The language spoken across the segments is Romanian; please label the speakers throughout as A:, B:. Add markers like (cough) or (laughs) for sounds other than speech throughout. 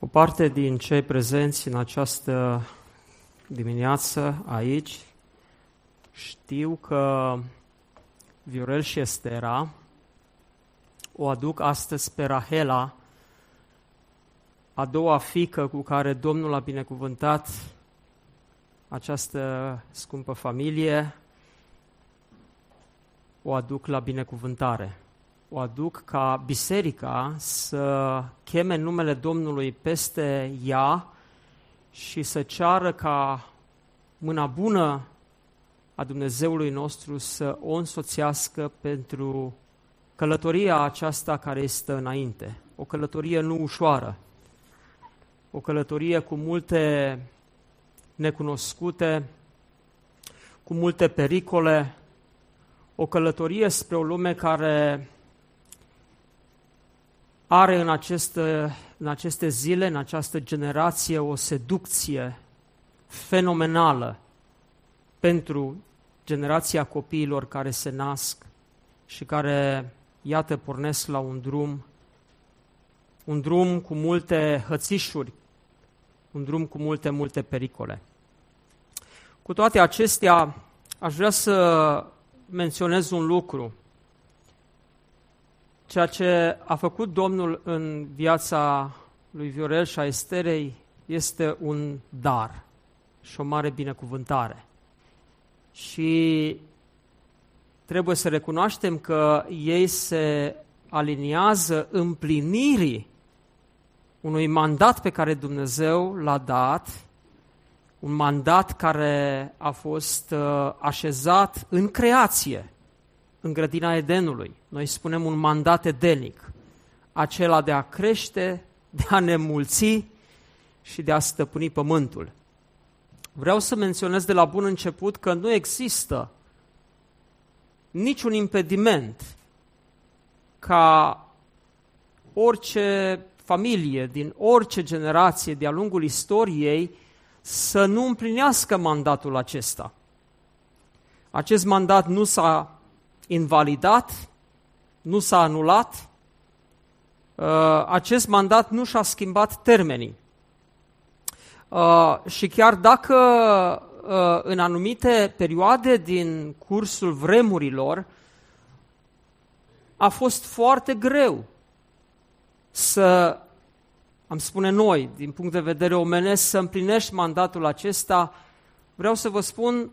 A: O parte din cei prezenți în această dimineață aici știu că Viorel și Estera o aduc astăzi pe Rahela, a doua fică cu care Domnul a binecuvântat această scumpă familie, o aduc la binecuvântare. O aduc ca biserica să cheme numele Domnului peste ea și să ceară ca mâna bună a Dumnezeului nostru să o însoțească pentru călătoria aceasta care este înainte. O călătorie nu ușoară, o călătorie cu multe necunoscute, cu multe pericole, o călătorie spre o lume care are în aceste, în aceste zile, în această generație, o seducție fenomenală pentru generația copiilor care se nasc și care, iată, pornesc la un drum, un drum cu multe hățișuri, un drum cu multe, multe pericole. Cu toate acestea, aș vrea să menționez un lucru. Ceea ce a făcut Domnul în viața lui Viorel și a Esterei este un dar și o mare binecuvântare. Și trebuie să recunoaștem că ei se aliniază împlinirii unui mandat pe care Dumnezeu l-a dat, un mandat care a fost uh, așezat în creație, în grădina Edenului. Noi spunem un mandat edenic, acela de a crește, de a ne mulți și de a stăpâni pământul. Vreau să menționez de la bun început că nu există niciun impediment ca orice familie, din orice generație de-a lungul istoriei, să nu împlinească mandatul acesta. Acest mandat nu s-a invalidat, nu s-a anulat, uh, acest mandat nu și-a schimbat termenii. Uh, și chiar dacă uh, în anumite perioade din cursul vremurilor a fost foarte greu să, am spune noi, din punct de vedere omenesc, să împlinești mandatul acesta, vreau să vă spun,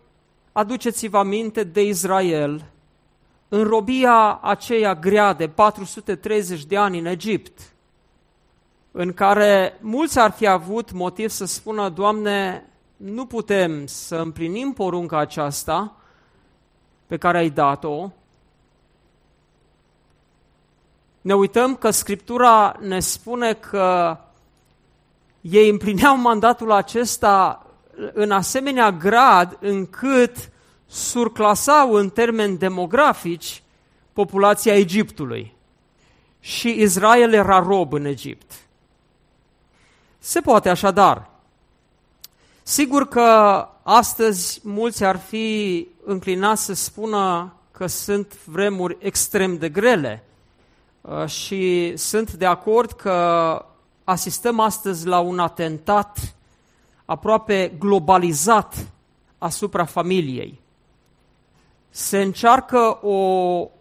A: aduceți-vă aminte de Israel, în robia aceea grea de 430 de ani în Egipt, în care mulți ar fi avut motiv să spună, Doamne, nu putem să împlinim porunca aceasta pe care ai dat-o, ne uităm că Scriptura ne spune că ei împlineau mandatul acesta în asemenea grad încât surclasau în termeni demografici populația Egiptului. Și Israel era rob în Egipt. Se poate așadar. Sigur că astăzi mulți ar fi înclinați să spună că sunt vremuri extrem de grele, Uh, și sunt de acord că asistăm astăzi la un atentat aproape globalizat asupra familiei. Se încearcă o,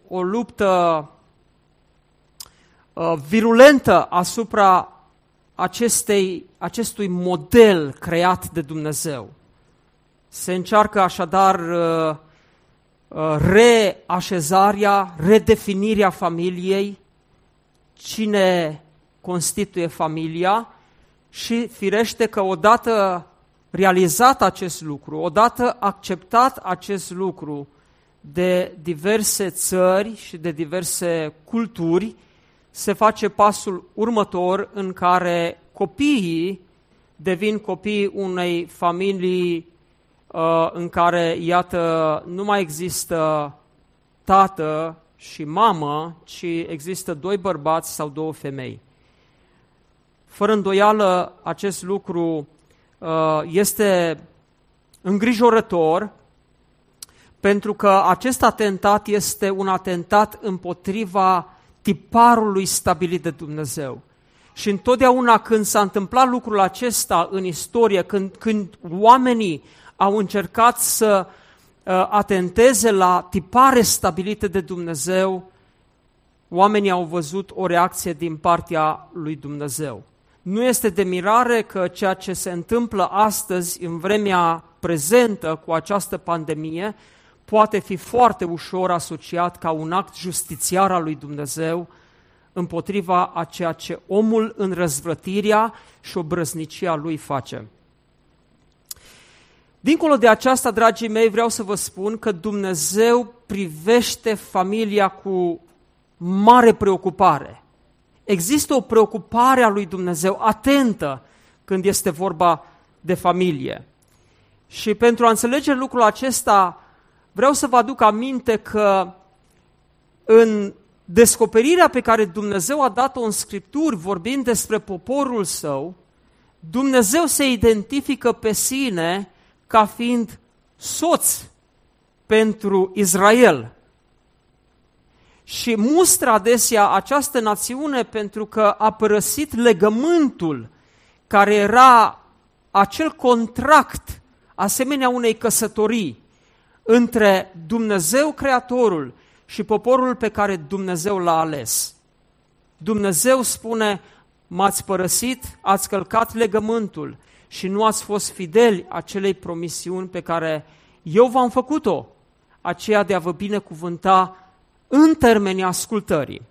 A: o luptă uh, virulentă asupra acestei, acestui model creat de Dumnezeu. Se încearcă așadar uh, uh, reașezarea, redefinirea familiei, cine constituie familia și firește că odată realizat acest lucru, odată acceptat acest lucru de diverse țări și de diverse culturi, se face pasul următor în care copiii devin copii unei familii uh, în care, iată, nu mai există tată și mamă, ci există doi bărbați sau două femei. Fără îndoială, acest lucru uh, este îngrijorător pentru că acest atentat este un atentat împotriva tiparului stabilit de Dumnezeu. Și întotdeauna când s-a întâmplat lucrul acesta în istorie, când, când oamenii au încercat să uh, atenteze la tipare stabilite de Dumnezeu, oamenii au văzut o reacție din partea lui Dumnezeu. Nu este de mirare că ceea ce se întâmplă astăzi, în vremea prezentă cu această pandemie, poate fi foarte ușor asociat ca un act justițiar al lui Dumnezeu împotriva a ceea ce omul în răzvrătirea și obrăznicia lui face. Dincolo de aceasta, dragii mei, vreau să vă spun că Dumnezeu privește familia cu mare preocupare. Există o preocupare a lui Dumnezeu atentă când este vorba de familie. Și pentru a înțelege lucrul acesta, vreau să vă aduc aminte că în descoperirea pe care Dumnezeu a dat-o în Scripturi, vorbind despre poporul său, Dumnezeu se identifică pe sine ca fiind soț pentru Israel. Și mustră adesea această națiune pentru că a părăsit legământul care era acel contract asemenea unei căsătorii între Dumnezeu Creatorul și poporul pe care Dumnezeu l-a ales. Dumnezeu spune, m-ați părăsit, ați călcat legământul și nu ați fost fideli acelei promisiuni pe care eu v-am făcut-o, aceea de a vă binecuvânta în termenii ascultării.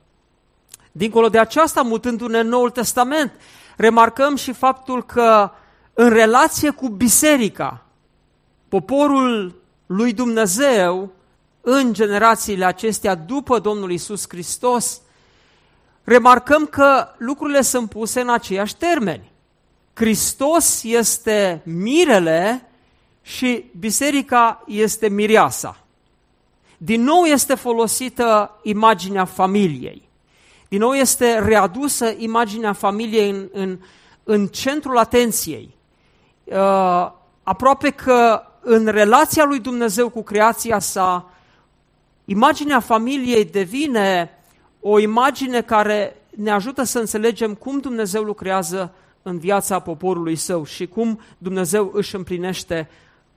A: Dincolo de aceasta, mutându-ne în Noul Testament, remarcăm și faptul că în relație cu biserica, poporul lui Dumnezeu în generațiile acestea după Domnul Isus Hristos, remarcăm că lucrurile sunt puse în aceiași termeni. Hristos este mirele și biserica este mireasa. Din nou este folosită imaginea familiei. Din nou este readusă imaginea familiei în, în, în centrul atenției. Uh, aproape că în relația lui Dumnezeu cu creația sa, imaginea familiei devine o imagine care ne ajută să înțelegem cum Dumnezeu lucrează în viața poporului său și cum Dumnezeu își împlinește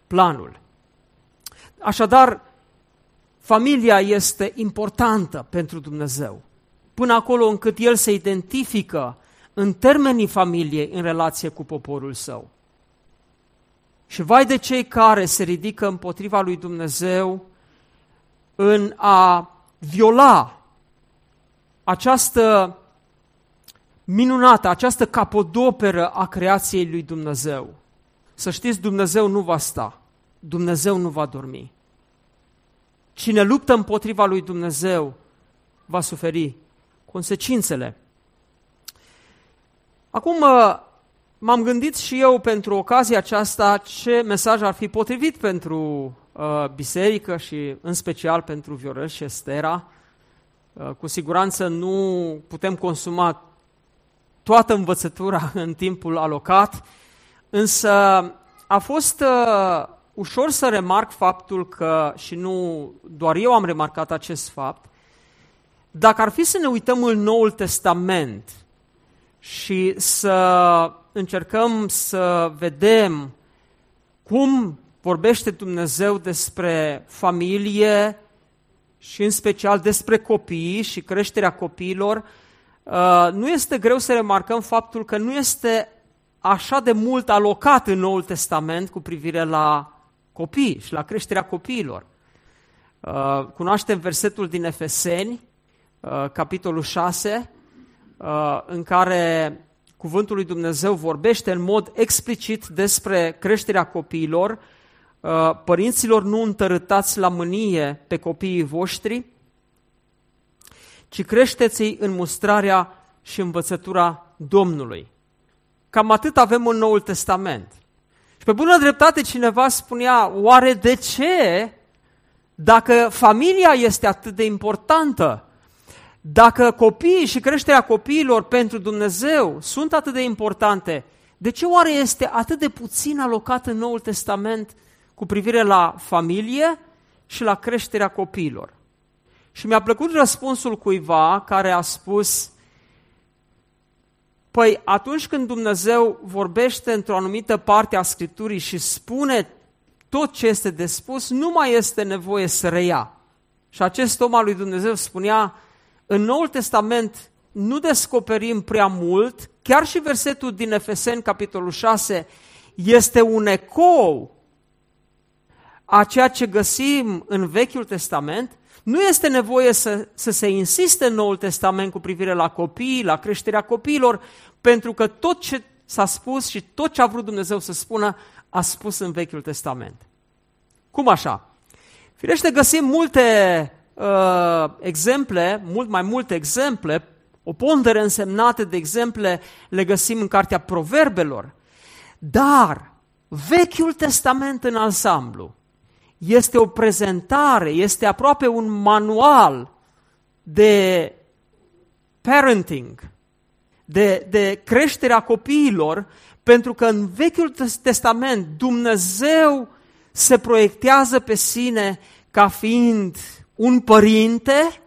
A: planul. Așadar, familia este importantă pentru Dumnezeu, până acolo încât El se identifică în termenii familiei în relație cu poporul său. Și vai de cei care se ridică împotriva lui Dumnezeu în a viola această minunată, această capodoperă a creației lui Dumnezeu. Să știți, Dumnezeu nu va sta, Dumnezeu nu va dormi. Cine luptă împotriva lui Dumnezeu va suferi consecințele. Acum, m-am gândit și eu pentru ocazia aceasta ce mesaj ar fi potrivit pentru uh, biserică și în special pentru Viorel și Estera. Uh, cu siguranță nu putem consuma toată învățătura (laughs) în timpul alocat, însă a fost uh, ușor să remarc faptul că, și nu doar eu am remarcat acest fapt, dacă ar fi să ne uităm în Noul Testament și să încercăm să vedem cum vorbește Dumnezeu despre familie și în special despre copii și creșterea copiilor, uh, nu este greu să remarcăm faptul că nu este așa de mult alocat în Noul Testament cu privire la copii și la creșterea copiilor. Uh, cunoaștem versetul din Efeseni, uh, capitolul 6, în care cuvântul lui Dumnezeu vorbește în mod explicit despre creșterea copiilor, uh, părinților nu întărâtați la mânie pe copiii voștri, ci creșteți-i în mustrarea și învățătura Domnului. cam atât avem în Noul Testament. Și pe bună dreptate cineva spunea, oare de ce, dacă familia este atât de importantă, dacă copiii și creșterea copiilor pentru Dumnezeu sunt atât de importante, de ce oare este atât de puțin alocat în Noul Testament cu privire la familie și la creșterea copiilor? Și mi-a plăcut răspunsul cuiva care a spus, păi atunci când Dumnezeu vorbește într-o anumită parte a Scripturii și spune tot ce este de spus, nu mai este nevoie să reia. Și acest om al lui Dumnezeu spunea, în Noul Testament nu descoperim prea mult, chiar și versetul din Efeseni, capitolul 6, este un ecou a ceea ce găsim în Vechiul Testament, nu este nevoie să, să se insiste în Noul Testament cu privire la copii, la creșterea copiilor, pentru că tot ce s-a spus și tot ce a vrut Dumnezeu să spună, a spus în Vechiul Testament. Cum așa? Firește, găsim multe uh, exemple, mult mai multe exemple, o pondere însemnată de exemple le găsim în Cartea Proverbelor, dar Vechiul Testament în ansamblu este o prezentare, este aproape un manual de parenting, de, de creșterea copiilor, pentru că în Vechiul Testament Dumnezeu se proiectează pe sine ca fiind un părinte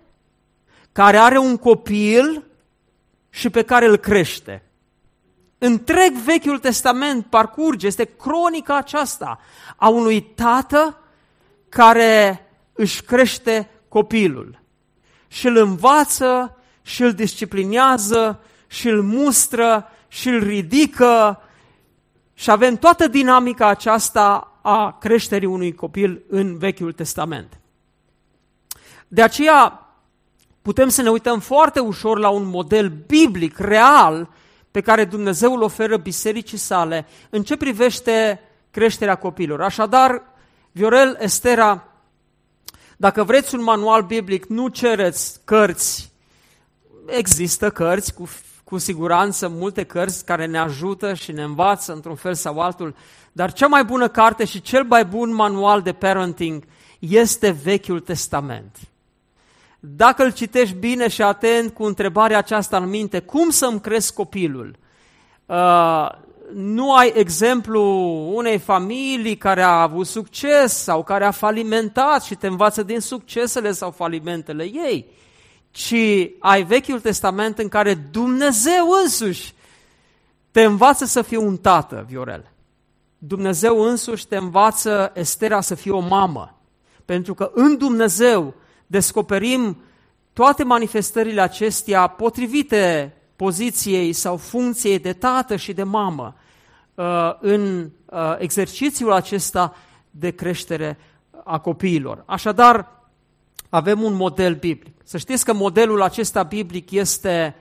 A: care are un copil și pe care îl crește. Întreg Vechiul Testament parcurge, este cronica aceasta a unui tată care își crește copilul și îl învață și îl disciplinează și îl mustră și îl ridică și avem toată dinamica aceasta a creșterii unui copil în Vechiul Testament. De aceea putem să ne uităm foarte ușor la un model biblic, real, pe care Dumnezeu îl oferă bisericii sale în ce privește creșterea copilor. Așadar, Viorel Estera, dacă vreți un manual biblic, nu cereți cărți. Există cărți, cu, cu siguranță, multe cărți care ne ajută și ne învață într-un fel sau altul, dar cea mai bună carte și cel mai bun manual de parenting este Vechiul Testament. Dacă îl citești bine și atent cu întrebarea aceasta în minte, cum să-mi cresc copilul? Uh, nu ai exemplu unei familii care a avut succes sau care a falimentat și te învață din succesele sau falimentele ei, ci ai Vechiul Testament în care Dumnezeu însuși te învață să fii un tată, Viorel. Dumnezeu însuși te învață, Estera, să fii o mamă. Pentru că în Dumnezeu descoperim toate manifestările acestea potrivite poziției sau funcției de tată și de mamă uh, în uh, exercițiul acesta de creștere a copiilor. Așadar, avem un model biblic. Să știți că modelul acesta biblic este,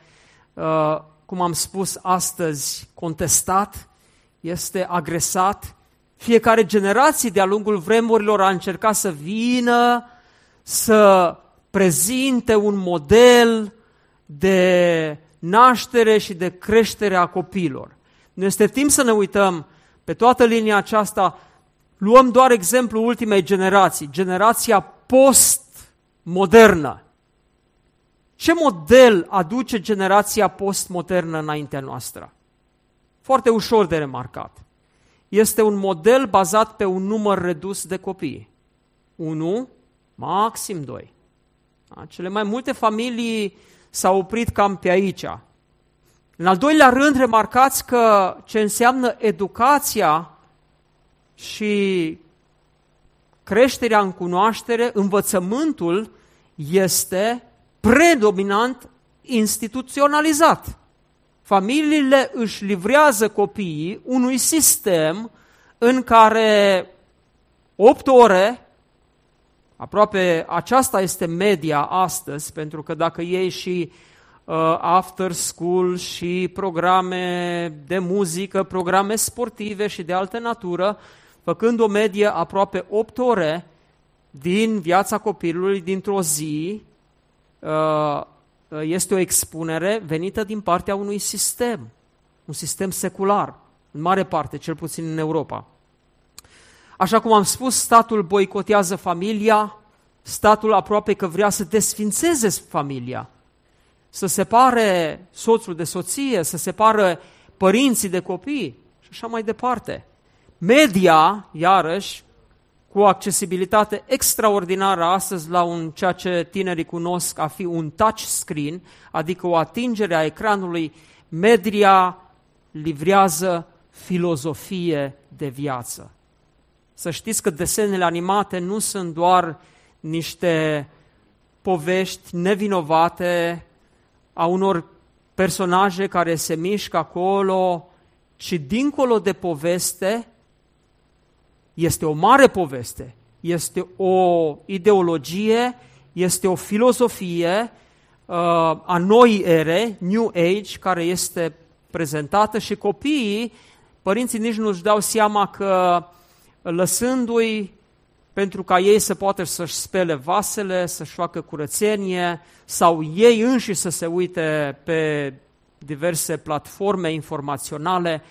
A: uh, cum am spus astăzi, contestat, este agresat. Fiecare generație de-a lungul vremurilor a încercat să vină, să prezinte un model de naștere și de creștere a copiilor. Nu este timp să ne uităm pe toată linia aceasta, luăm doar exemplu ultimei generații, generația postmodernă. Ce model aduce generația postmodernă înaintea noastră? Foarte ușor de remarcat. Este un model bazat pe un număr redus de copii. Unu, maxim doi. Da? Cele mai multe familii s-au oprit cam pe aici. În al doilea rând, remarcați că ce înseamnă educația și creșterea în cunoaștere, învățământul este predominant instituționalizat. Familiile își livrează copiii unui sistem în care 8 ore Aproape aceasta este media astăzi, pentru că dacă iei și uh, after school și programe de muzică, programe sportive și de altă natură, făcând o medie aproape 8 ore din viața copilului dintr-o zi, uh, este o expunere venită din partea unui sistem. un sistem secular, în mare parte, cel puțin în Europa. Așa cum am spus, statul boicotează familia, statul aproape că vrea să desfințeze familia, să separe soțul de soție, să separe părinții de copii și așa mai departe. Media, iarăși, cu o accesibilitate extraordinară astăzi la un ceea ce tinerii cunosc a fi un touch screen, adică o atingere a ecranului, media livrează filozofie de viață. Să știți că desenele animate nu sunt doar niște povești nevinovate a unor personaje care se mișcă acolo, ci dincolo de poveste este o mare poveste, este o ideologie, este o filozofie uh, a noii ere, New Age, care este prezentată și copiii, părinții nici nu-și dau seama că lăsându-i pentru ca ei să poată să-și spele vasele, să-și facă curățenie sau ei înși să se uite pe diverse platforme informaționale,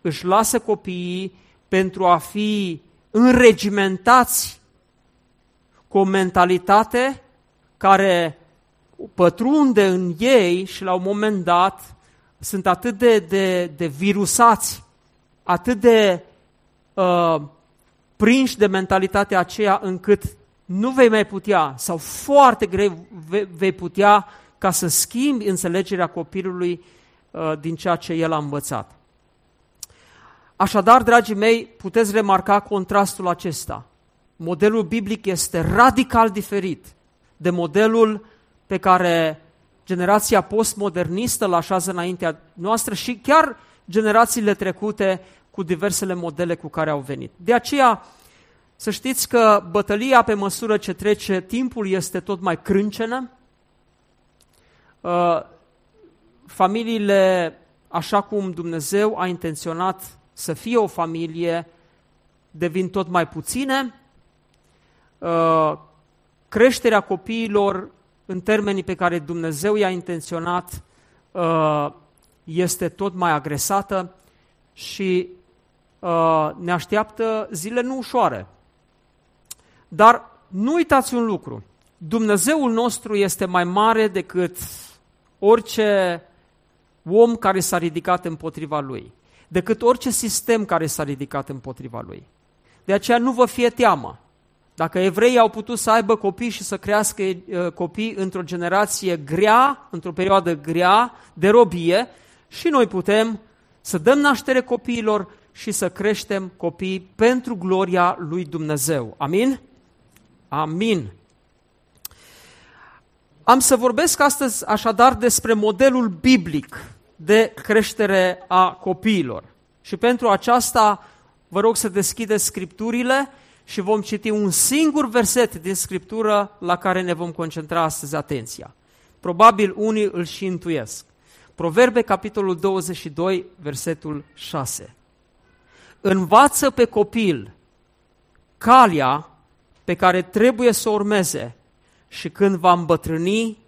A: își lasă copiii pentru a fi înregimentați cu o mentalitate care pătrunde în ei și la un moment dat sunt atât de, de, de virusați, atât de uh, prinși de mentalitatea aceea încât nu vei mai putea sau foarte greu vei putea ca să schimbi înțelegerea copilului uh, din ceea ce el a învățat. Așadar, dragii mei, puteți remarca contrastul acesta. Modelul biblic este radical diferit de modelul pe care generația postmodernistă îl așează înaintea noastră și chiar generațiile trecute cu diversele modele cu care au venit. De aceea, să știți că bătălia pe măsură ce trece timpul este tot mai crâncenă. Uh, familiile, așa cum Dumnezeu a intenționat să fie o familie, devin tot mai puține. Uh, creșterea copiilor în termenii pe care Dumnezeu i-a intenționat uh, este tot mai agresată și uh, ne așteaptă zile nu ușoare. Dar nu uitați un lucru, Dumnezeul nostru este mai mare decât orice om care s-a ridicat împotriva lui decât orice sistem care s-a ridicat împotriva lui. De aceea nu vă fie teamă. Dacă evreii au putut să aibă copii și să crească uh, copii într-o generație grea, într-o perioadă grea de robie, și noi putem să dăm naștere copiilor și să creștem copii pentru gloria lui Dumnezeu. Amin? Amin. Am să vorbesc astăzi așadar despre modelul biblic de creștere a copiilor. Și pentru aceasta vă rog să deschideți scripturile și vom citi un singur verset din scriptură la care ne vom concentra astăzi atenția. Probabil unii îl și intuiesc. Proverbe, capitolul 22, versetul 6. Învață pe copil calea pe care trebuie să o urmeze și când va îmbătrâni,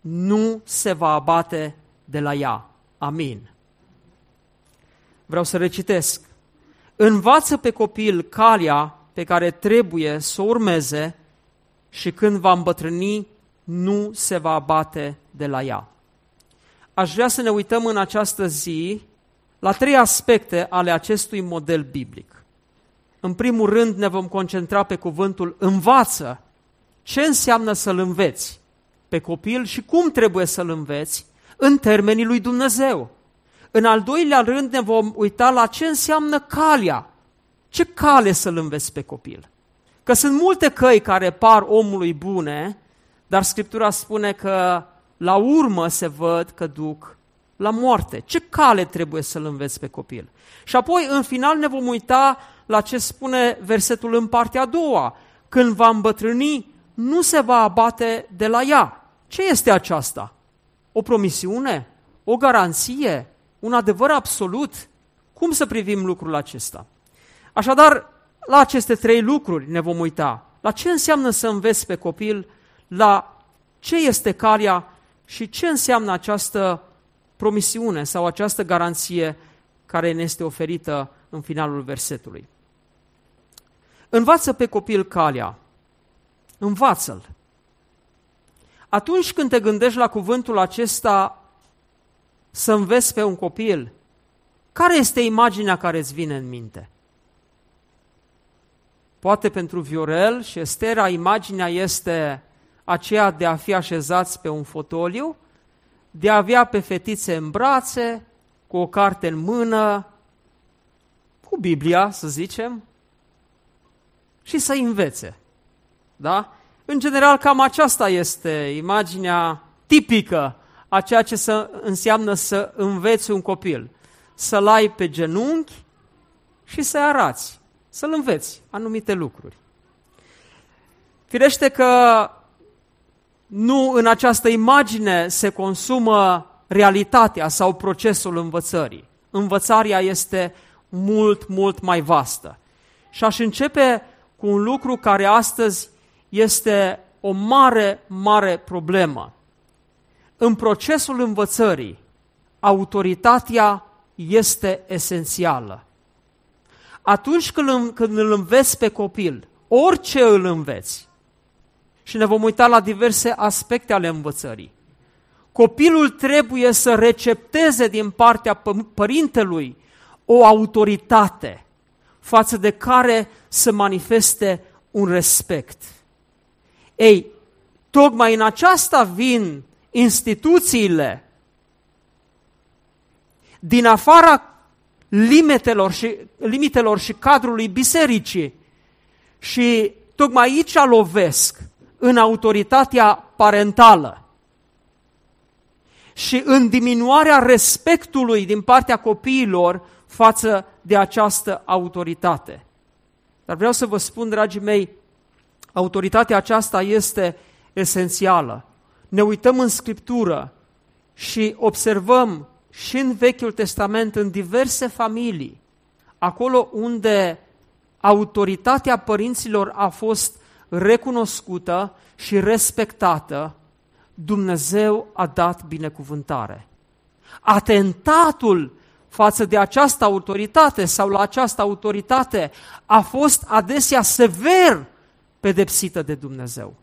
A: nu se va abate de la ea. Amin. Vreau să recitesc. Învață pe copil calea pe care trebuie să o urmeze și când va îmbătrâni, nu se va abate de la ea. Aș vrea să ne uităm în această zi la trei aspecte ale acestui model biblic. În primul rând ne vom concentra pe cuvântul învață. Ce înseamnă să-l înveți pe copil și cum trebuie să-l înveți în termenii lui Dumnezeu. În al doilea rând ne vom uita la ce înseamnă calea. Ce cale să-l înveți pe copil? Că sunt multe căi care par omului bune, dar Scriptura spune că la urmă se văd că duc la moarte. Ce cale trebuie să-l înveți pe copil? Și apoi, în final, ne vom uita la ce spune versetul în partea a doua. Când va îmbătrâni, nu se va abate de la ea. Ce este aceasta? O promisiune? O garanție? Un adevăr absolut? Cum să privim lucrul acesta? Așadar, la aceste trei lucruri ne vom uita. La ce înseamnă să înveți pe copil, la ce este calea și ce înseamnă această promisiune sau această garanție care ne este oferită în finalul versetului. Învață pe copil calea. Învață-l. Atunci când te gândești la cuvântul acesta, să înveți pe un copil, care este imaginea care îți vine în minte? Poate pentru Viorel și Estera imaginea este aceea de a fi așezați pe un fotoliu, de a avea pe fetițe în brațe, cu o carte în mână, cu Biblia, să zicem, și să învețe. Da? În general, cam aceasta este imaginea tipică a ceea ce să înseamnă să înveți un copil. Să-l ai pe genunchi și să-i arați, să-l înveți anumite lucruri. Firește că nu în această imagine se consumă realitatea sau procesul învățării. Învățarea este mult, mult mai vastă. Și aș începe cu un lucru care astăzi este o mare, mare problemă. În procesul învățării, autoritatea este esențială. Atunci când, când îl înveți pe copil, orice îl înveți, și ne vom uita la diverse aspecte ale învățării, copilul trebuie să recepteze din partea părintelui o autoritate față de care să manifeste un respect. Ei, tocmai în aceasta vin instituțiile din afara limitelor și, limitelor și cadrului bisericii și tocmai aici lovesc în autoritatea parentală și în diminuarea respectului din partea copiilor față de această autoritate. Dar vreau să vă spun, dragii mei, autoritatea aceasta este esențială. Ne uităm în Scriptură și observăm și în Vechiul Testament, în diverse familii, acolo unde autoritatea părinților a fost recunoscută și respectată, Dumnezeu a dat binecuvântare. Atentatul față de această autoritate sau la această autoritate a fost adesea sever pedepsită de Dumnezeu.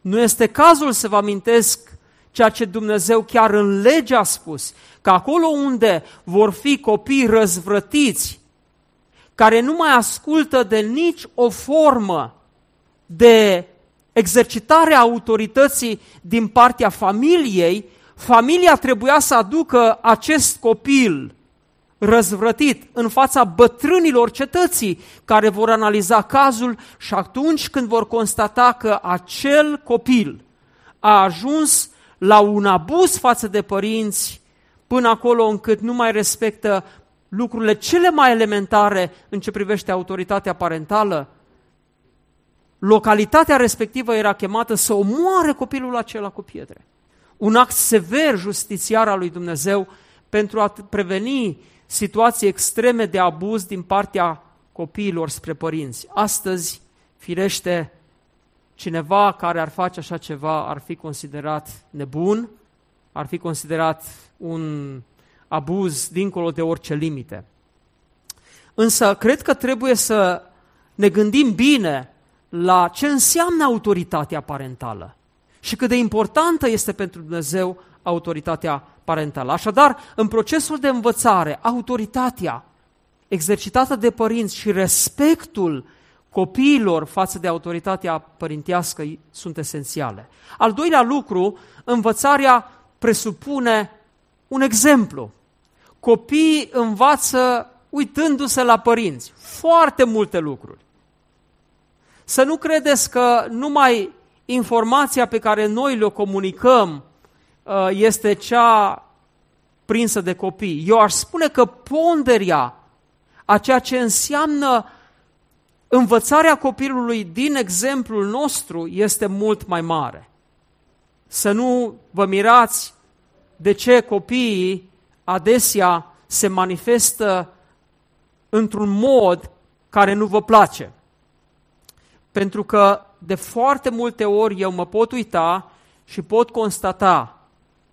A: Nu este cazul să vă amintesc ceea ce Dumnezeu chiar în lege a spus, că acolo unde vor fi copii răzvrătiți, care nu mai ascultă de nici o formă de exercitare a autorității din partea familiei, familia trebuia să aducă acest copil răzvrătit în fața bătrânilor cetății care vor analiza cazul și atunci când vor constata că acel copil a ajuns la un abuz față de părinți până acolo încât nu mai respectă lucrurile cele mai elementare în ce privește autoritatea parentală, localitatea respectivă era chemată să omoare copilul acela cu pietre. Un act sever justițiar al lui Dumnezeu pentru a preveni situații extreme de abuz din partea copiilor spre părinți. Astăzi, firește, cineva care ar face așa ceva ar fi considerat nebun, ar fi considerat un abuz dincolo de orice limite. Însă, cred că trebuie să ne gândim bine la ce înseamnă autoritatea parentală și cât de importantă este pentru Dumnezeu autoritatea parentală. Așadar, în procesul de învățare, autoritatea exercitată de părinți și respectul copiilor față de autoritatea părintească sunt esențiale. Al doilea lucru, învățarea presupune un exemplu. Copiii învață uitându-se la părinți. Foarte multe lucruri. Să nu credeți că numai informația pe care noi le comunicăm uh, este cea prinsă de copii. Eu aș spune că ponderea a ceea ce înseamnă învățarea copilului din exemplul nostru este mult mai mare. Să nu vă mirați de ce copiii adesea se manifestă într-un mod care nu vă place. Pentru că de foarte multe ori eu mă pot uita și pot constata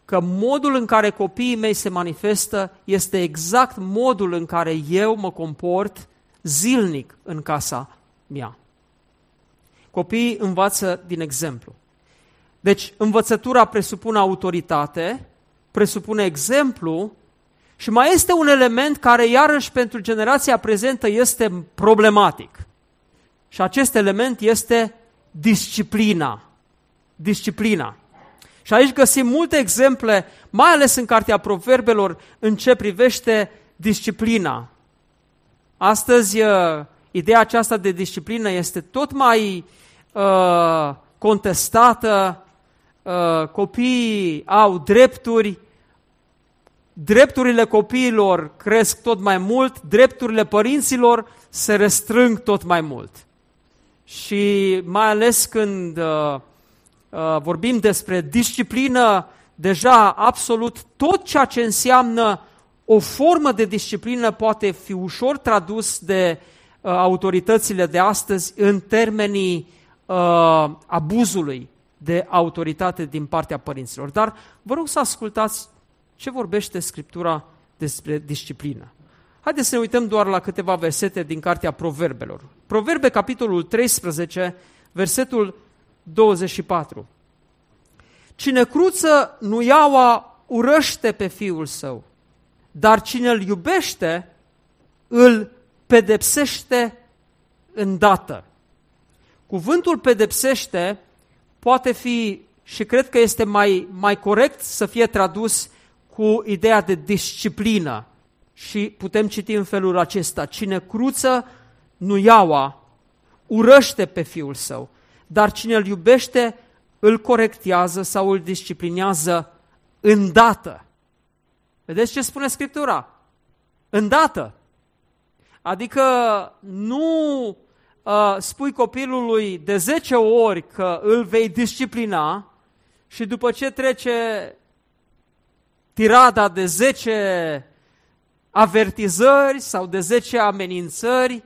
A: că că modul în care copiii mei se manifestă este exact modul în care eu mă comport zilnic în casa mea. Copiii învață din exemplu. Deci, învățătura presupune autoritate, presupune exemplu și mai este un element care, iarăși, pentru generația prezentă este problematic. Și acest element este disciplina. Disciplina. Și aici găsim multe exemple, mai ales în Cartea Proverbelor, în ce privește disciplina. Astăzi, uh, ideea aceasta de disciplină este tot mai uh, contestată. Uh, copiii au drepturi, drepturile copiilor cresc tot mai mult, drepturile părinților se restrâng tot mai mult. Și mai ales când uh, uh, vorbim despre disciplină, deja absolut tot ceea ce înseamnă o formă de disciplină poate fi ușor tradus de uh, autoritățile de astăzi în termenii uh, abuzului de autoritate din partea părinților. Dar vă rog să ascultați ce vorbește Scriptura despre disciplină. Haideți să ne uităm doar la câteva versete din Cartea Proverbelor. Proverbe, capitolul 13, versetul 24. Cine cruță nuiaua urăște pe fiul său, dar cine îl iubește îl pedepsește îndată. Cuvântul pedepsește poate fi, și cred că este mai, mai corect să fie tradus cu ideea de disciplină. Și putem citi în felul acesta, cine cruță nu iaua, urăște pe fiul său, dar cine îl iubește îl corectează sau îl disciplinează îndată. Vedeți ce spune Scriptura? Îndată. Adică nu uh, spui copilului de 10 ori că îl vei disciplina și după ce trece tirada de 10 avertizări sau de 10 amenințări,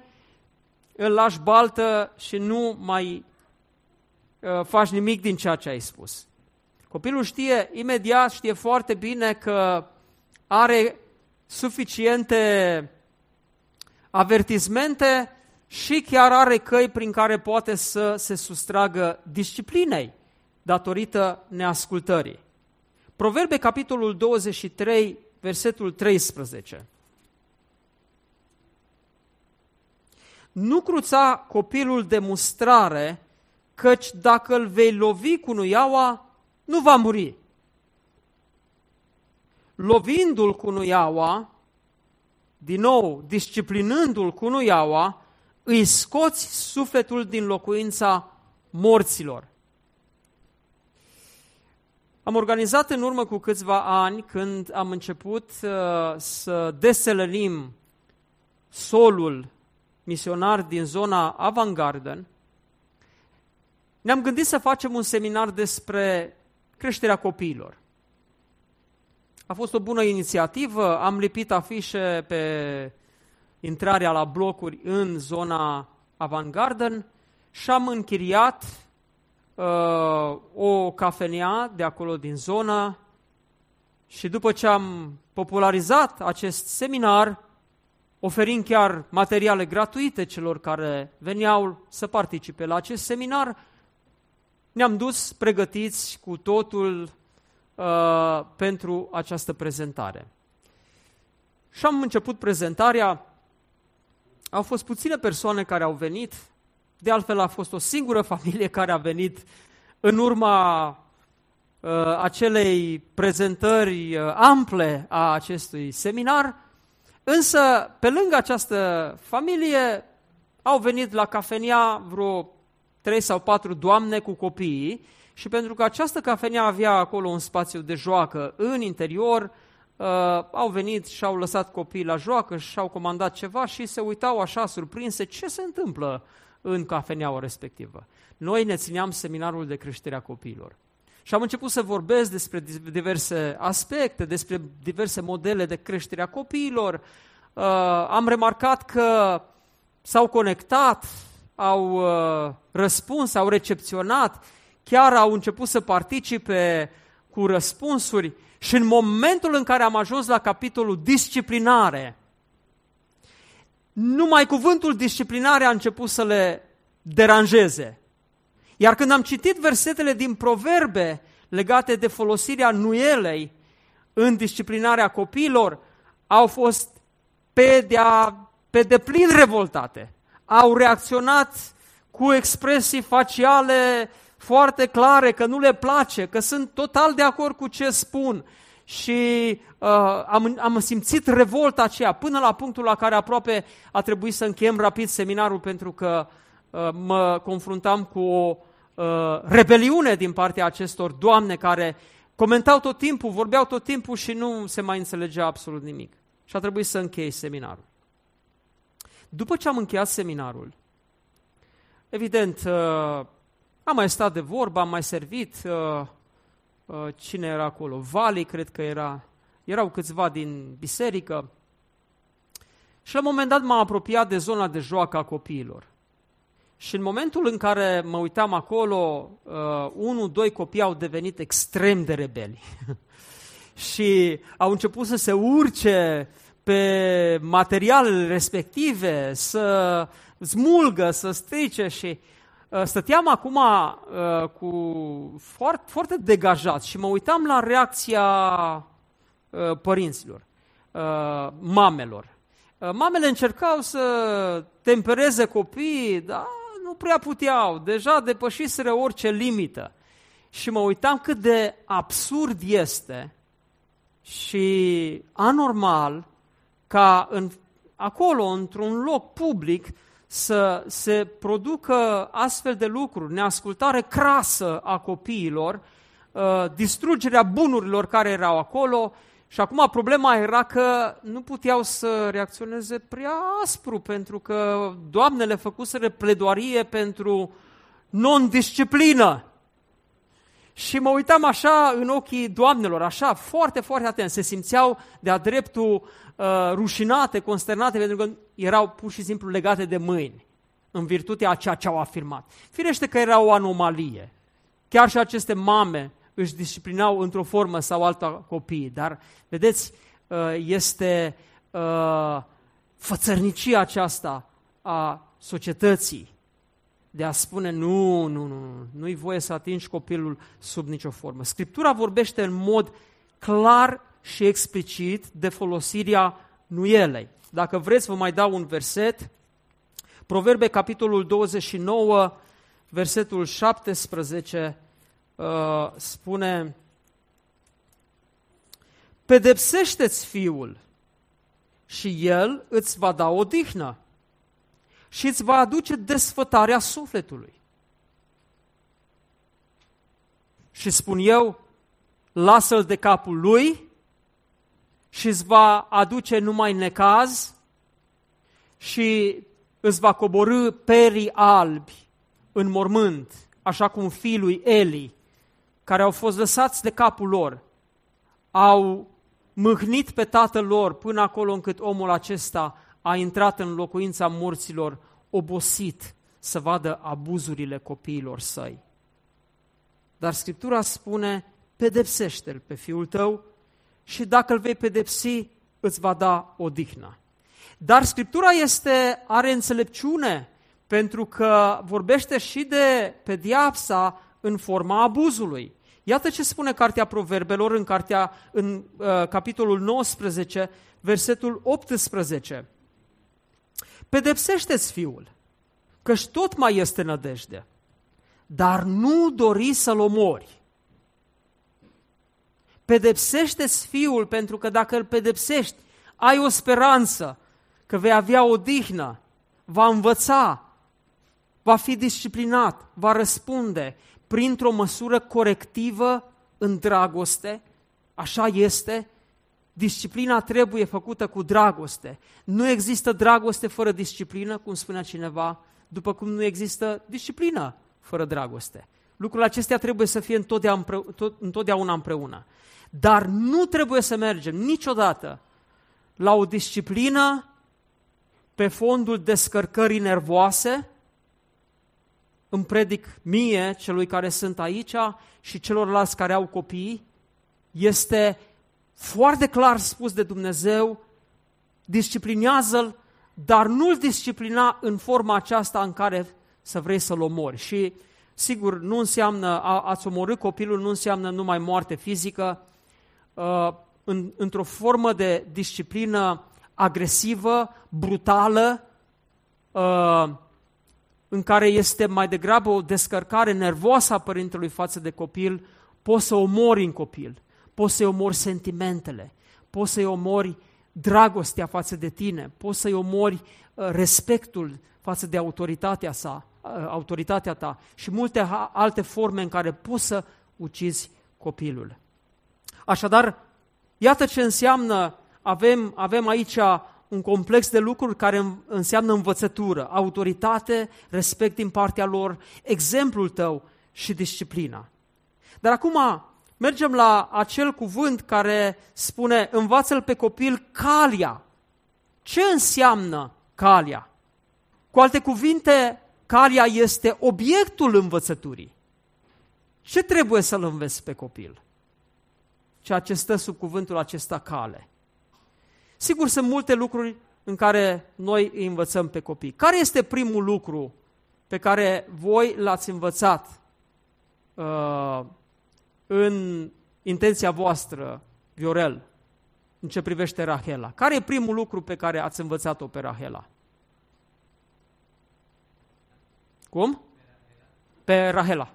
A: îl lași baltă și nu mai uh, faci nimic din ceea ce ai spus. Copilul știe imediat, știe foarte bine că are suficiente avertizmente și chiar are căi prin care poate să se sustragă disciplinei datorită neascultării. Proverbe, capitolul 23, versetul 13. Nu cruța copilul de mustrare, căci dacă îl vei lovi cu nuiaua, nu va muri. Lovindu-l cu nuiaua, din nou, disciplinându-l cu nuiaua, îi scoți sufletul din locuința morților. Am organizat în urmă cu câțiva ani, când am început uh, să deselănim solul misionar din zona Avant Garden, ne-am gândit să facem un seminar despre creșterea copiilor. A fost o bună inițiativă, am lipit afișe pe intrarea la blocuri în zona Avant Garden și am închiriat uh, o cafenea de acolo din zonă și după ce am popularizat acest seminar, oferind chiar materiale gratuite celor care veneau să participe la acest seminar, ne-am dus pregătiți cu totul uh, pentru această prezentare. Și am început prezentarea. Au fost puține persoane care au venit, de altfel a fost o singură (laughs) familie care a venit în urma uh, acelei prezentări uh, ample a acestui seminar, însă pe lângă această familie au venit la cafenea vreo trei sau patru doamne cu copiii și pentru că această cafenea avea acolo un spațiu de joacă în interior, uh, au venit și au lăsat copiii la joacă și au comandat ceva și se uitau așa surprinse ce se întâmplă în cafeneaua respectivă. Noi ne țineam seminarul de creștere a copiilor. Și am început să vorbesc despre diverse aspecte, despre diverse modele de creștere a copiilor. Uh, am remarcat că s-au conectat, au uh, răspuns, au recepționat, chiar au început să participe cu răspunsuri și în momentul în care am ajuns la capitolul disciplinare, numai cuvântul disciplinare a început să le deranjeze. Iar când am citit versetele din proverbe legate de folosirea nuielei în disciplinarea copiilor, au fost pe, de -a, pe deplin revoltate. Au reacționat cu expresii faciale foarte clare că nu le place, că sunt total de acord cu ce spun și uh, am, am simțit revolta aceea până la punctul la care aproape a trebuit să încheiem rapid seminarul pentru că uh, mă confruntam cu o uh, rebeliune din partea acestor doamne care comentau tot timpul, vorbeau tot timpul și nu se mai înțelegea absolut nimic. Și a trebuit să închei seminarul. După ce am încheiat seminarul, evident, uh, am mai stat de vorbă, am mai servit, uh, uh, cine era acolo? Vali, cred că era, erau câțiva din biserică. Și la un moment dat m-am apropiat de zona de joacă a copiilor. Și în momentul în care mă uitam acolo, uh, unul, doi copii au devenit extrem de rebeli. (laughs) și au început să se urce pe materialele respective, să smulgă, să strice și uh, stăteam acum uh, cu foarte, foarte degajat și mă uitam la reacția uh, părinților, uh, mamelor. Uh, mamele încercau să tempereze copiii, dar nu prea puteau, deja depășiseră orice limită. Și mă uitam cât de absurd este și anormal ca în, acolo, într-un loc public, să se producă astfel de lucruri, neascultare crasă a copiilor, uh, distrugerea bunurilor care erau acolo și acum problema era că nu puteau să reacționeze prea aspru, pentru că doamnele făcuseră pledoarie pentru non-disciplină. Și mă uitam așa în ochii doamnelor, așa, foarte, foarte atent. Se simțeau de-a dreptul uh, rușinate, consternate, pentru că erau pur și simplu legate de mâini, în virtutea a ceea ce au afirmat. Firește că era o anomalie. Chiar și aceste mame își disciplinau într-o formă sau alta copiii, dar, vedeți, uh, este uh, fățărnicia aceasta a societății de a spune nu, nu, nu, nu-i voie să atingi copilul sub nicio formă. Scriptura vorbește în mod clar și explicit de folosirea nuielei. Dacă vreți, vă mai dau un verset. Proverbe, capitolul 29, versetul 17, uh, spune Pedepsește-ți fiul și el îți va da o dihnă și îți va aduce desfătarea sufletului. Și spun eu, lasă-l de capul lui și îți va aduce numai necaz și îți va coborâ perii albi în mormânt, așa cum fiul lui Eli, care au fost lăsați de capul lor, au mâhnit pe tatăl lor până acolo încât omul acesta a intrat în locuința morților obosit să vadă abuzurile copiilor săi. Dar Scriptura spune, pedepsește-l pe fiul tău și dacă îl vei pedepsi, îți va da odihnă. Dar Scriptura este, are înțelepciune pentru că vorbește și de pediapsa în forma abuzului. Iată ce spune Cartea Proverbelor în, cartea, în uh, capitolul 19, versetul 18. Pedepsește-ți fiul, căci tot mai este nădejde, dar nu dori să-l omori. Pedepsește-ți fiul, pentru că dacă îl pedepsești, ai o speranță că vei avea o dihnă, va învăța, va fi disciplinat, va răspunde printr-o măsură corectivă în dragoste, așa este, Disciplina trebuie făcută cu dragoste. Nu există dragoste fără disciplină, cum spunea cineva, după cum nu există disciplină fără dragoste. Lucrurile acestea trebuie să fie întotdeauna împreună. Dar nu trebuie să mergem niciodată la o disciplină pe fondul descărcării nervoase, îmi predic mie, celui care sunt aici și celorlalți care au copii, este foarte clar spus de Dumnezeu, disciplinează-l, dar nu-l disciplina în forma aceasta în care să vrei să-l omori. Și sigur, nu înseamnă, a, a-ți omorâ copilul nu înseamnă numai moarte fizică, uh, în, într-o formă de disciplină agresivă, brutală, uh, în care este mai degrabă o descărcare nervoasă a părintelui față de copil, poți să omori în copil, poți să-i omori sentimentele, poți să-i omori dragostea față de tine, poți să-i omori uh, respectul față de autoritatea sa, uh, autoritatea ta și multe alte forme în care poți să ucizi copilul. Așadar, iată ce înseamnă, avem, avem aici un complex de lucruri care înseamnă învățătură, autoritate, respect din partea lor, exemplul tău și disciplina. Dar acum mergem la acel cuvânt care spune învață-l pe copil calia. Ce înseamnă calia? Cu alte cuvinte, calia este obiectul învățăturii. Ce trebuie să-l înveți pe copil? Ceea ce stă sub cuvântul acesta cale. Sigur, sunt multe lucruri în care noi îi învățăm pe copii. Care este primul lucru pe care voi l-ați învățat uh, în intenția voastră, Viorel, în ce privește Rahela? Care e primul lucru pe care ați învățat-o pe Rahela? Cum? Pe Rahela.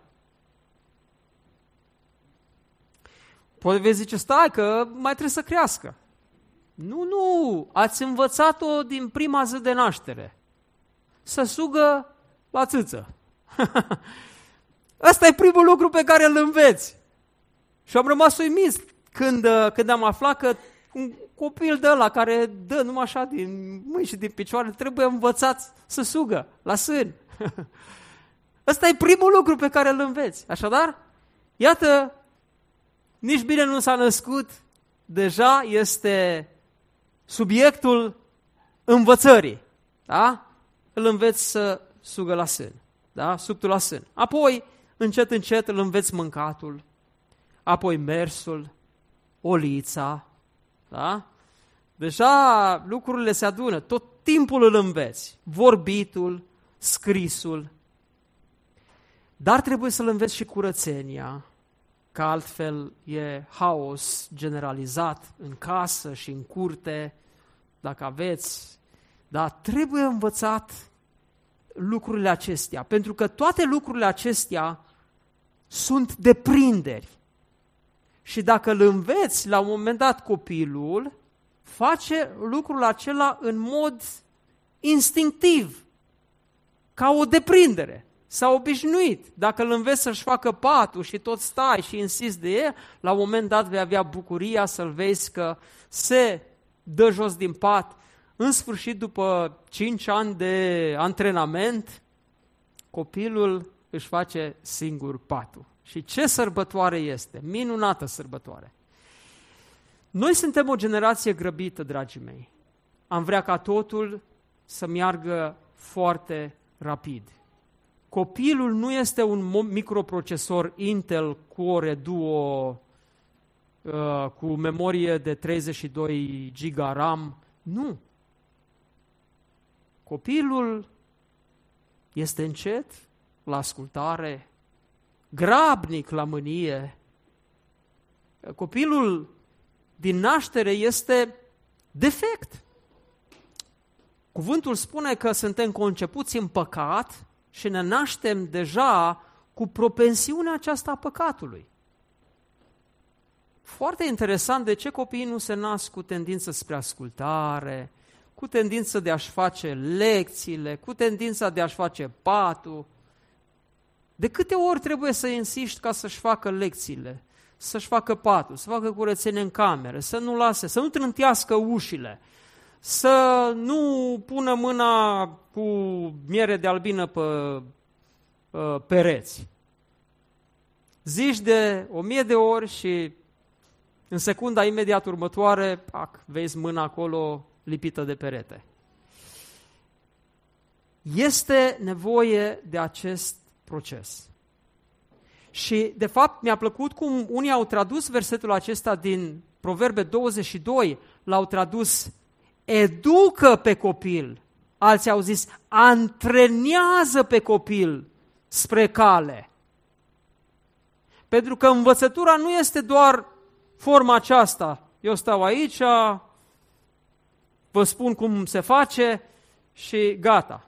A: Poate vezi zice, stai că mai trebuie să crească. Nu, nu, ați învățat-o din prima zi de naștere. Să sugă la țâță. (laughs) Ăsta e primul lucru pe care îl înveți. Și am rămas uimit când, când am aflat că un copil de la care dă numai așa din mâini și din picioare, trebuie învățat să sugă la sân. (laughs) Ăsta e primul lucru pe care îl înveți. Așadar, iată, nici bine nu s-a născut, deja este subiectul învățării. Da? Îl înveți să sugă la sân. Da? Subtul la sân. Apoi, încet, încet, îl înveți mâncatul. Apoi mersul, olița. Da? Deja lucrurile se adună. Tot timpul îl înveți. Vorbitul, scrisul. Dar trebuie să-l înveți și curățenia, că altfel e haos generalizat în casă și în curte, dacă aveți, dar trebuie învățat lucrurile acestea, pentru că toate lucrurile acestea sunt deprinderi. Și dacă îl înveți la un moment dat copilul, face lucrul acela în mod instinctiv, ca o deprindere. S-a obișnuit. Dacă îl înveți să-și facă patul și tot stai și insist de el, la un moment dat vei avea bucuria să-l vezi că se dă jos din pat. În sfârșit, după 5 ani de antrenament, copilul își face singur patul. Și ce sărbătoare este! Minunată sărbătoare! Noi suntem o generație grăbită, dragii mei. Am vrea ca totul să meargă foarte rapid. Copilul nu este un microprocesor Intel Core Duo uh, cu memorie de 32 GB RAM. Nu. Copilul este încet la ascultare, grabnic la mânie. Copilul din naștere este defect. Cuvântul spune că suntem concepuți în păcat și ne naștem deja cu propensiunea aceasta a păcatului. Foarte interesant de ce copiii nu se nasc cu tendință spre ascultare, cu tendință de a-și face lecțiile, cu tendința de a-și face patul. De câte ori trebuie să insiști ca să-și facă lecțiile, să-și facă patul, să facă curățenie în cameră, să nu lase, să nu trântească ușile, să nu pună mâna cu miere de albină pe uh, pereți. Zici de o mie de ori și în secunda imediat următoare, pac, vezi mâna acolo lipită de perete. Este nevoie de acest proces. Și, de fapt, mi-a plăcut cum unii au tradus versetul acesta din Proverbe 22, l-au tradus educă pe copil. Alții au zis antrenează pe copil spre cale. Pentru că învățătura nu este doar forma aceasta. Eu stau aici, vă spun cum se face și gata.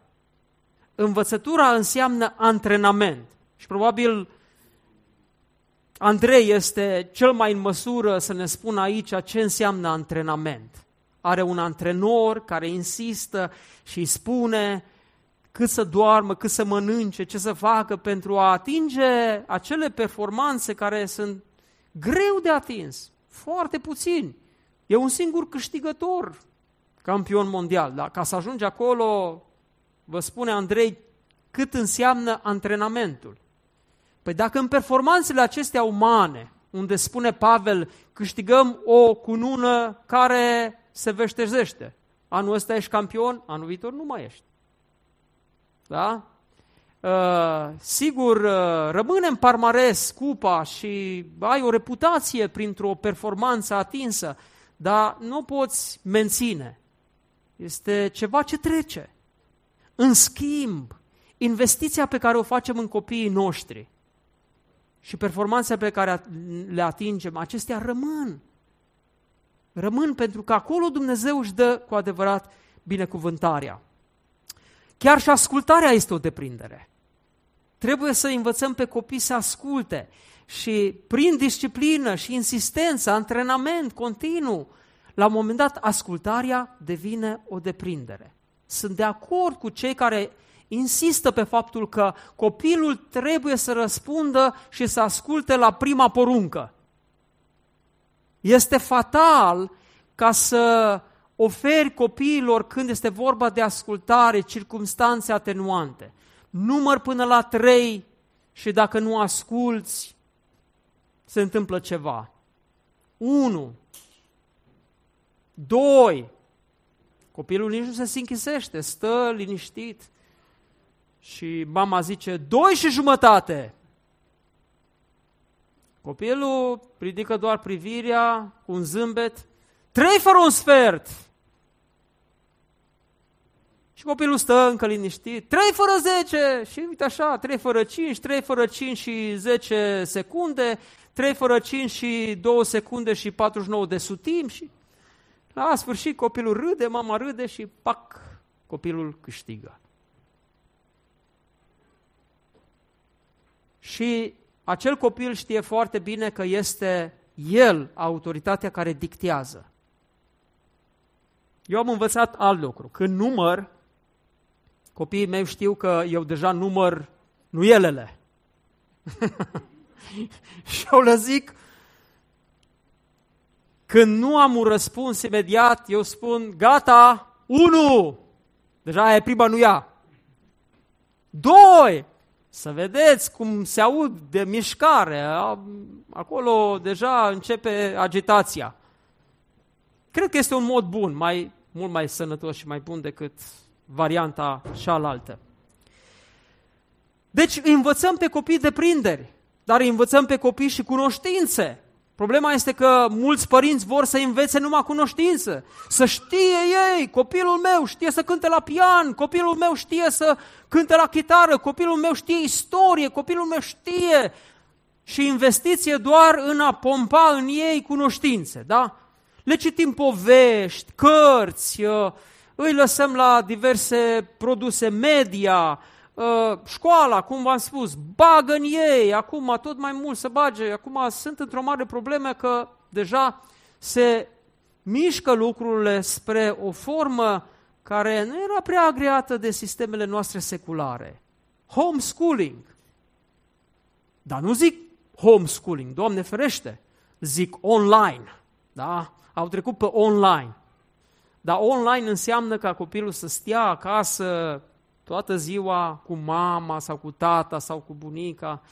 A: Învățătura înseamnă antrenament. Și probabil Andrei este cel mai în măsură să ne spună aici ce înseamnă antrenament. Are un antrenor care insistă și îi spune cât să doarmă, cât să mănânce, ce să facă pentru a atinge acele performanțe care sunt greu de atins. Foarte puțini. E un singur câștigător campion mondial. Dar ca să ajungi acolo, vă spune Andrei cât înseamnă antrenamentul. Păi dacă în performanțele acestea umane, unde spune Pavel, câștigăm o cunună care se veștezește, anul ăsta ești campion, anul viitor nu mai ești. Da? Uh, sigur, uh, rămâne în parmares cupa și ai o reputație printr-o performanță atinsă, dar nu poți menține. Este ceva ce trece. În schimb, investiția pe care o facem în copiii noștri și performanțele pe care le atingem, acestea rămân. Rămân pentru că acolo Dumnezeu își dă cu adevărat binecuvântarea. Chiar și ascultarea este o deprindere. Trebuie să învățăm pe copii să asculte și prin disciplină și insistență, antrenament continuu, la un moment dat ascultarea devine o deprindere. Sunt de acord cu cei care insistă pe faptul că copilul trebuie să răspundă și să asculte la prima poruncă. Este fatal ca să oferi copiilor când este vorba de ascultare circumstanțe atenuante. Număr până la trei și dacă nu asculți, se întâmplă ceva. 1. 2. Copilul nici nu se sinchisește, stă liniștit. Și mama zice, doi și jumătate. Copilul ridică doar privirea cu un zâmbet, trei fără un sfert. Și copilul stă încă liniștit, trei fără zece și uite așa, trei fără cinci, trei fără cinci și zece secunde, trei fără cinci și două secunde și 49 de sutim și la sfârșit copilul râde, mama râde și pac, copilul câștigă. Și acel copil știe foarte bine că este el autoritatea care dictează. Eu am învățat alt lucru. Când număr, copiii mei știu că eu deja număr nuielele. (laughs) și eu le zic, când nu am un răspuns imediat, eu spun, gata, unu, deja e prima nuia. Doi, să vedeți cum se aud de mișcare, acolo deja începe agitația. Cred că este un mod bun, mai, mult mai sănătos și mai bun decât varianta cealaltă. Deci învățăm pe copii de prinderi, dar învățăm pe copii și cunoștințe. Problema este că mulți părinți vor să învețe numai cunoștință, să știe ei, copilul meu știe să cânte la pian, copilul meu știe să cânte la chitară, copilul meu știe istorie, copilul meu știe și investiție doar în a pompa în ei cunoștințe, da? Le citim povești, cărți, uh, îi lăsăm la diverse produse media, uh, școala, cum v-am spus, bagă în ei, acum tot mai mult să bage, acum sunt într-o mare problemă că deja se mișcă lucrurile spre o formă care nu era prea agreată de sistemele noastre seculare. Homeschooling. Dar nu zic homeschooling, Doamne ferește, zic online. Da? Au trecut pe online. Dar online înseamnă ca copilul să stea acasă toată ziua cu mama sau cu tata sau cu bunica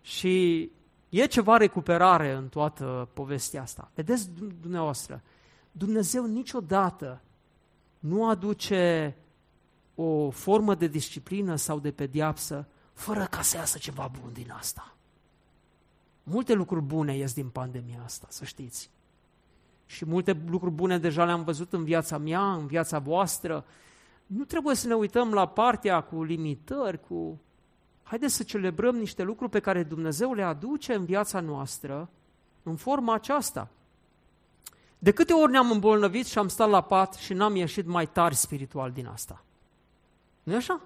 A: și e ceva recuperare în toată povestea asta. Vedeți dumneavoastră, Dumnezeu niciodată nu aduce o formă de disciplină sau de pediapsă fără ca să iasă ceva bun din asta. Multe lucruri bune ies din pandemia asta, să știți. Și multe lucruri bune deja le-am văzut în viața mea, în viața voastră. Nu trebuie să ne uităm la partea cu limitări, cu... Haideți să celebrăm niște lucruri pe care Dumnezeu le aduce în viața noastră în forma aceasta. De câte ori ne-am îmbolnăvit și am stat la pat și n-am ieșit mai tari spiritual din asta? nu așa?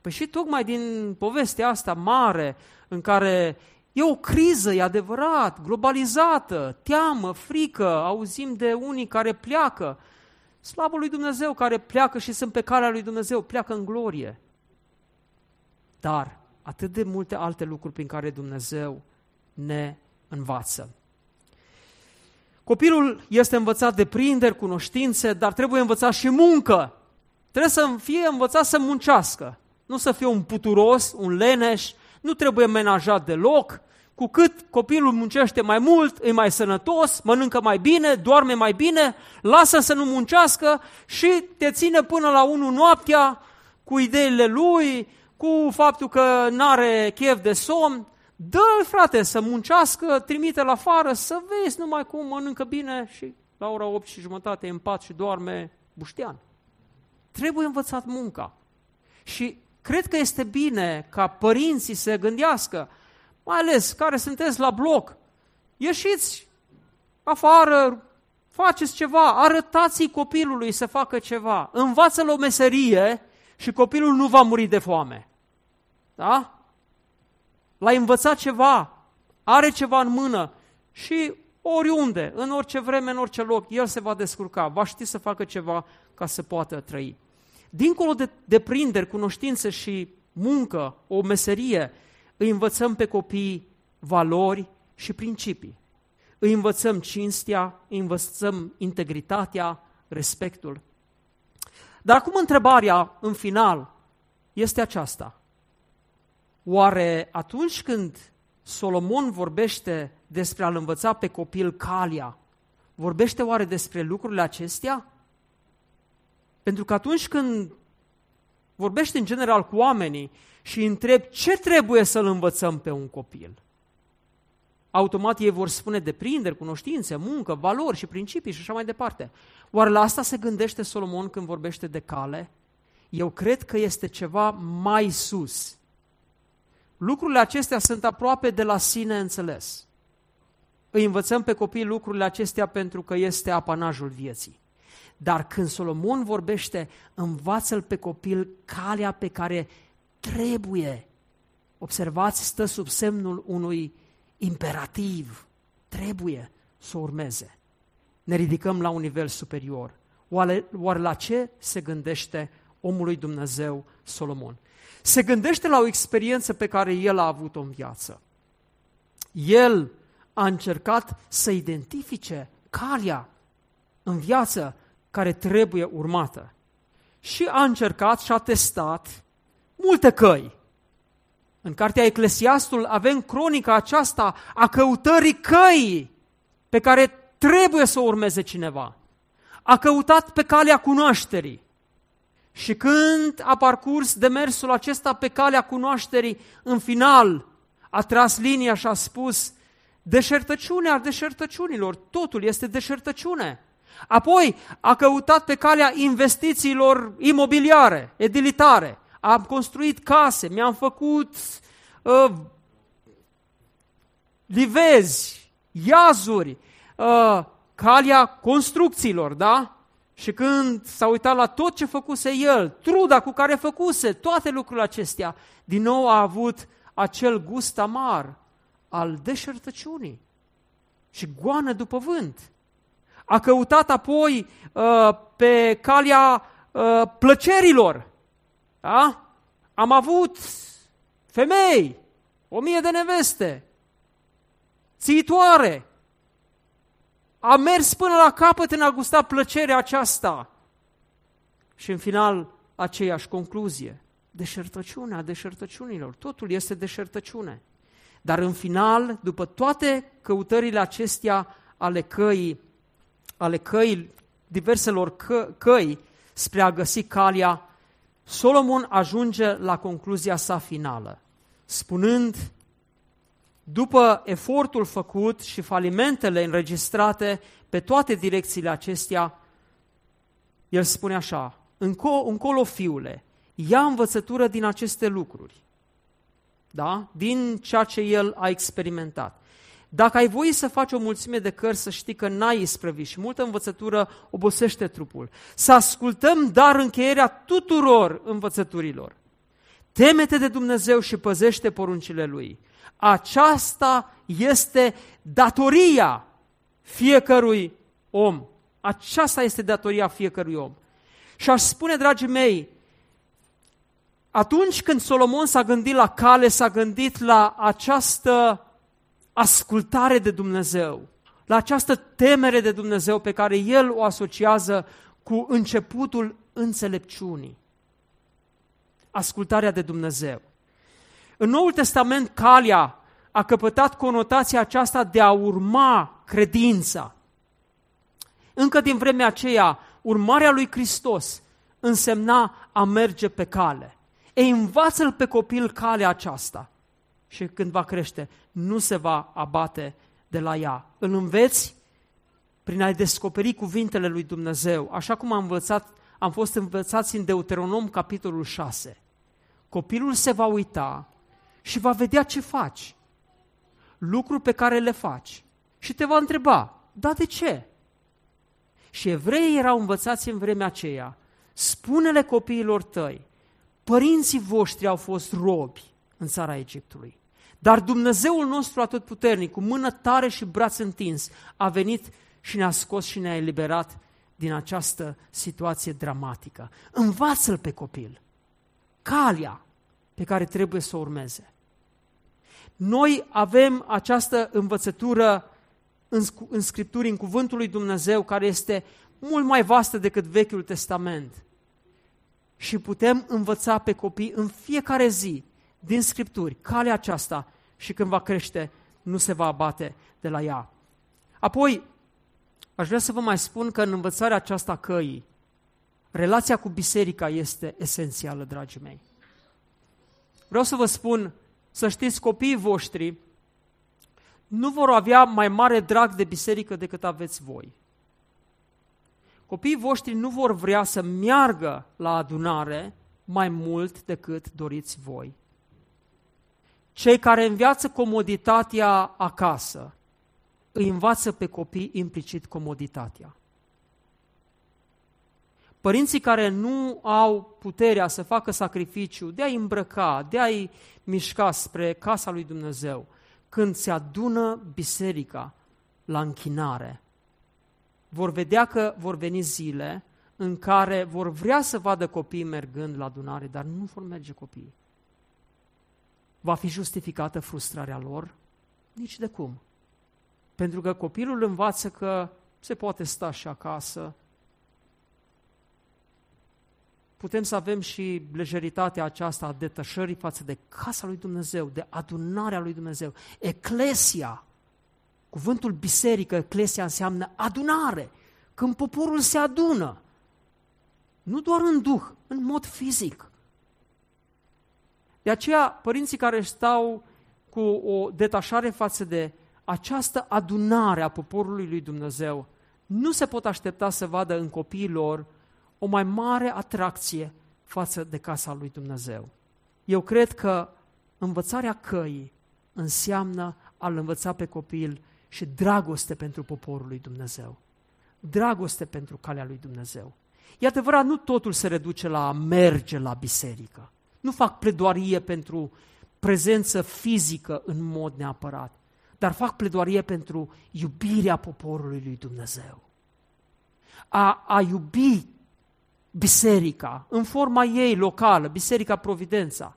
A: Păi și tocmai din povestea asta mare în care e o criză, e adevărat, globalizată, teamă, frică, auzim de unii care pleacă. Slavă lui Dumnezeu care pleacă și sunt pe calea lui Dumnezeu, pleacă în glorie. Dar atât de multe alte lucruri prin care Dumnezeu ne învață. Copilul este învățat de prinderi, cunoștințe, dar trebuie învățat și muncă. Trebuie să fie învățat să muncească, nu să fie un puturos, un leneș, nu trebuie menajat deloc. Cu cât copilul muncește mai mult, e mai sănătos, mănâncă mai bine, doarme mai bine, lasă să nu muncească și te ține până la 1 noaptea cu ideile lui, cu faptul că nu are chef de somn. Dă-l, frate, să muncească, trimite la afară, să vezi numai cum mănâncă bine și la ora 8 și jumătate e în pat și doarme buștean. Trebuie învățat munca. Și cred că este bine ca părinții să gândească, mai ales care sunteți la bloc, ieșiți afară, faceți ceva, arătați-i copilului să facă ceva, învață-l o meserie și copilul nu va muri de foame. Da? L-ai învățat ceva, are ceva în mână și oriunde, în orice vreme, în orice loc, el se va descurca, va ști să facă ceva ca să poată trăi. Dincolo de deprinderi, cunoștințe și muncă, o meserie, îi învățăm pe copii valori și principii. Îi învățăm cinstea, îi învățăm integritatea, respectul. Dar acum întrebarea, în final, este aceasta. Oare atunci când Solomon vorbește despre a-l învăța pe copil calia, vorbește oare despre lucrurile acestea? Pentru că atunci când vorbești în general cu oamenii și îi întrebi ce trebuie să-l învățăm pe un copil, automat ei vor spune deprinderi, cunoștințe, muncă, valori și principii și așa mai departe. Oare la asta se gândește Solomon când vorbește de cale? Eu cred că este ceva mai sus. Lucrurile acestea sunt aproape de la sine înțeles. Îi învățăm pe copii lucrurile acestea pentru că este apanajul vieții. Dar când Solomon vorbește, învață-l pe copil calea pe care trebuie. Observați, stă sub semnul unui imperativ. Trebuie să urmeze. Ne ridicăm la un nivel superior. Oare, oare la ce se gândește omului Dumnezeu Solomon? Se gândește la o experiență pe care el a avut-o în viață. El a încercat să identifice calea în viață care trebuie urmată. Și a încercat și a testat multe căi. În cartea Eclesiastul avem cronica aceasta a căutării căii pe care trebuie să o urmeze cineva. A căutat pe calea cunoașterii. Și când a parcurs demersul acesta pe calea cunoașterii, în final a tras linia și a spus deșertăciunea deșertăciunilor, totul este deșertăciune. Apoi a căutat pe calea investițiilor imobiliare, edilitare. Am construit case, mi-am făcut uh, livezi, iazuri, uh, calea construcțiilor, da? Și când s-a uitat la tot ce făcuse el, truda cu care făcuse, toate lucrurile acestea, din nou a avut acel gust amar al deșertăciunii și goană după vânt a căutat apoi uh, pe calea uh, plăcerilor. Da? Am avut femei, o mie de neveste, țitoare. A mers până la capăt în a gusta plăcerea aceasta. Și în final, aceeași concluzie. Deșertăciunea deșertăciunilor. Totul este deșertăciune. Dar în final, după toate căutările acestea ale căii, ale căi, diverselor că, căi spre a găsi calea, Solomon ajunge la concluzia sa finală, spunând După efortul făcut și falimentele înregistrate pe toate direcțiile acestea, el spune așa, Înco, încolo, fiule, ia învățătură din aceste lucruri, da? din ceea ce el a experimentat. Dacă ai voie să faci o mulțime de cărți, să știi că n-ai isprăvi și multă învățătură obosește trupul. Să ascultăm, dar încheierea tuturor învățăturilor. Temete de Dumnezeu și păzește poruncile Lui. Aceasta este datoria fiecărui om. Aceasta este datoria fiecărui om. Și aș spune, dragii mei, atunci când Solomon s-a gândit la cale, s-a gândit la această ascultare de Dumnezeu, la această temere de Dumnezeu pe care el o asociază cu începutul înțelepciunii. Ascultarea de Dumnezeu. În Noul Testament, calea a căpătat conotația aceasta de a urma credința. Încă din vremea aceea, urmarea lui Hristos însemna a merge pe cale. Ei, învață-l pe copil calea aceasta și când va crește, nu se va abate de la ea. Îl înveți prin a-i descoperi cuvintele lui Dumnezeu, așa cum am, învățat, am fost învățați în Deuteronom, capitolul 6. Copilul se va uita și va vedea ce faci, lucruri pe care le faci și te va întreba, da de ce? Și evreii erau învățați în vremea aceea, spune-le copiilor tăi, părinții voștri au fost robi în țara Egiptului. Dar Dumnezeul nostru atotputernic, cu mână tare și braț întins, a venit și ne-a scos și ne-a eliberat din această situație dramatică. Învață-l pe copil. Calea pe care trebuie să o urmeze. Noi avem această învățătură în, în Scripturi, în Cuvântul lui Dumnezeu, care este mult mai vastă decât Vechiul Testament. Și putem învăța pe copii în fiecare zi din Scripturi calea aceasta și când va crește, nu se va abate de la ea. Apoi, aș vrea să vă mai spun că în învățarea aceasta căii, relația cu biserica este esențială, dragii mei. Vreau să vă spun, să știți, copiii voștri nu vor avea mai mare drag de biserică decât aveți voi. Copiii voștri nu vor vrea să meargă la adunare mai mult decât doriți voi. Cei care învață comoditatea acasă, îi învață pe copii implicit comoditatea. Părinții care nu au puterea să facă sacrificiu de a-i îmbrăca, de a-i mișca spre casa lui Dumnezeu, când se adună biserica la închinare, vor vedea că vor veni zile în care vor vrea să vadă copiii mergând la adunare, dar nu vor merge copiii. Va fi justificată frustrarea lor? Nici de cum. Pentru că copilul învață că se poate sta și acasă. Putem să avem și lejeritatea aceasta a detășării față de casa lui Dumnezeu, de adunarea lui Dumnezeu. Eclesia, cuvântul biserică, eclesia înseamnă adunare, când poporul se adună. Nu doar în duh, în mod fizic. De aceea, părinții care stau cu o detașare față de această adunare a poporului lui Dumnezeu, nu se pot aștepta să vadă în copiii lor o mai mare atracție față de casa lui Dumnezeu. Eu cred că învățarea căii înseamnă a-l învăța pe copil și dragoste pentru poporul lui Dumnezeu. Dragoste pentru calea lui Dumnezeu. E adevărat, nu totul se reduce la a merge la biserică. Nu fac pledoarie pentru prezență fizică în mod neapărat, dar fac pledoarie pentru iubirea poporului lui Dumnezeu. A, a iubi biserica în forma ei locală, Biserica Providența.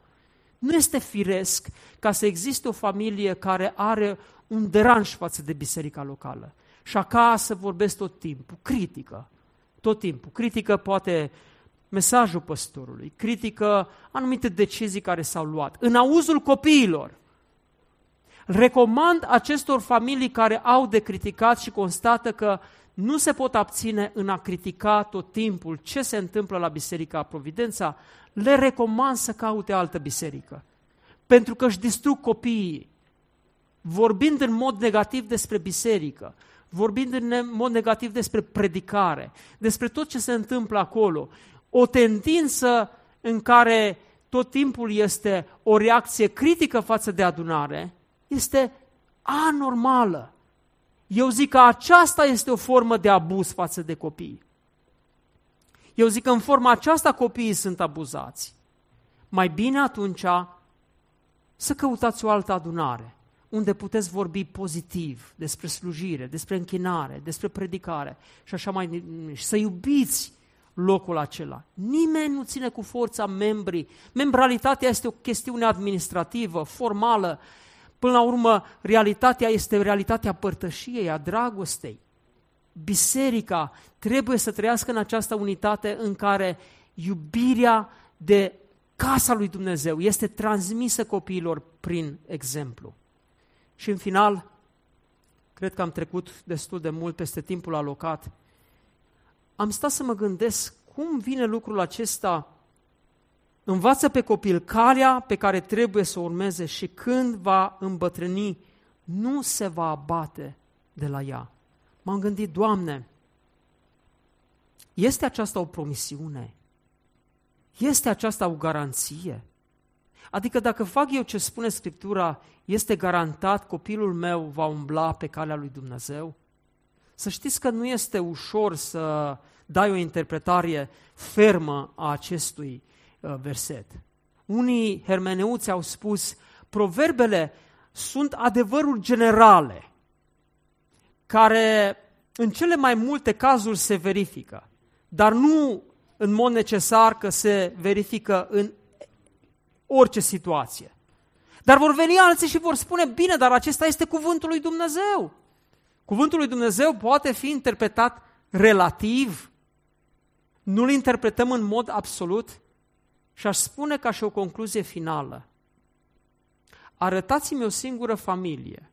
A: Nu este firesc ca să existe o familie care are un deranj față de biserica locală. Și acasă vorbesc tot timpul, critică, tot timpul. Critică poate mesajul păstorului, critică anumite decizii care s-au luat, în auzul copiilor. Recomand acestor familii care au de criticat și constată că nu se pot abține în a critica tot timpul ce se întâmplă la Biserica Providența, le recomand să caute altă biserică. Pentru că își distrug copiii. vorbind în mod negativ despre biserică, vorbind în mod negativ despre predicare, despre tot ce se întâmplă acolo, o tendință în care tot timpul este o reacție critică față de adunare, este anormală. Eu zic că aceasta este o formă de abuz față de copii. Eu zic că în forma aceasta copiii sunt abuzați. Mai bine atunci să căutați o altă adunare, unde puteți vorbi pozitiv despre slujire, despre închinare, despre predicare și așa mai și să iubiți locul acela. Nimeni nu ține cu forța membrii. Membralitatea este o chestiune administrativă, formală. Până la urmă, realitatea este realitatea părtășiei, a dragostei. Biserica trebuie să trăiască în această unitate în care iubirea de casa lui Dumnezeu este transmisă copiilor prin exemplu. Și în final, cred că am trecut destul de mult peste timpul alocat, am stat să mă gândesc cum vine lucrul acesta învață pe copil calea pe care trebuie să o urmeze și când va îmbătrâni, nu se va abate de la ea. M-am gândit, Doamne, este aceasta o promisiune? Este aceasta o garanție? Adică dacă fac eu ce spune Scriptura, este garantat copilul meu va umbla pe calea lui Dumnezeu? Să știți că nu este ușor să dai o interpretare fermă a acestui uh, verset. Unii hermeneuți au spus, proverbele sunt adevăruri generale, care în cele mai multe cazuri se verifică, dar nu în mod necesar că se verifică în orice situație. Dar vor veni alții și vor spune, bine, dar acesta este cuvântul lui Dumnezeu. Cuvântul lui Dumnezeu poate fi interpretat relativ, nu-l interpretăm în mod absolut și aș spune ca și o concluzie finală. Arătați-mi o singură familie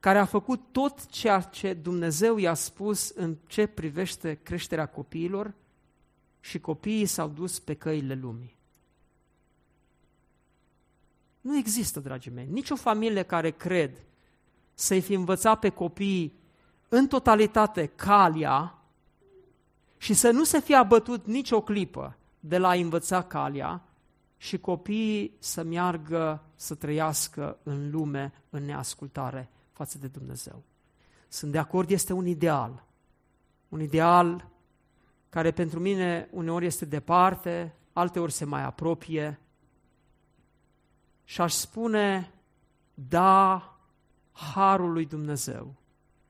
A: care a făcut tot ceea ce Dumnezeu i-a spus în ce privește creșterea copiilor și copiii s-au dus pe căile lumii. Nu există, dragii mei, nicio familie care cred să-i fi învățat pe copii în totalitate calia și să nu se fie abătut nicio clipă de la a învăța calia și copiii să meargă, să trăiască în lume, în neascultare față de Dumnezeu. Sunt de acord, este un ideal. Un ideal care pentru mine uneori este departe, alteori se mai apropie. Și aș spune, da, harul lui Dumnezeu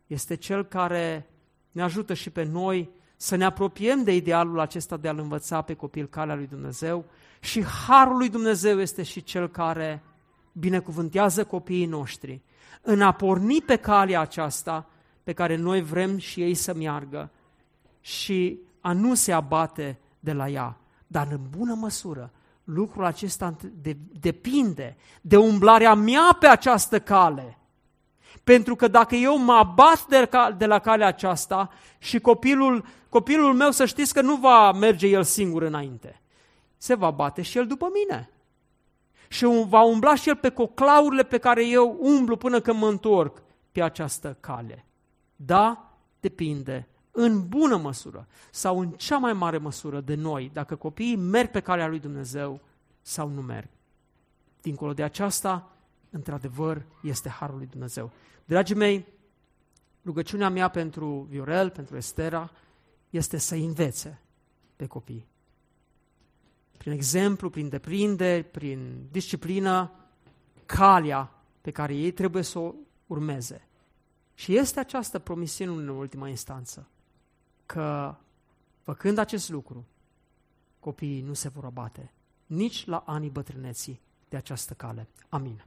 A: este cel care ne ajută și pe noi să ne apropiem de idealul acesta de a-L învăța pe copil calea lui Dumnezeu și harul lui Dumnezeu este și cel care binecuvântează copiii noștri în a porni pe calea aceasta pe care noi vrem și ei să meargă și a nu se abate de la ea. Dar în bună măsură, lucrul acesta de, depinde de umblarea mea pe această cale. Pentru că dacă eu mă abat de, de la calea aceasta și copilul, copilul meu să știți că nu va merge el singur înainte, se va bate și el după mine și va umbla și el pe coclaurile pe care eu umblu până când mă întorc pe această cale. Da, depinde în bună măsură sau în cea mai mare măsură de noi, dacă copiii merg pe calea lui Dumnezeu sau nu merg. Dincolo de aceasta, într-adevăr, este Harul lui Dumnezeu. Dragii mei, rugăciunea mea pentru Viorel, pentru Estera, este să învețe pe copii prin exemplu, prin deprinderi, prin disciplină, calea pe care ei trebuie să o urmeze. Și este această promisiune în ultima instanță, că făcând acest lucru, copiii nu se vor abate nici la anii bătrâneții de această cale. Amin.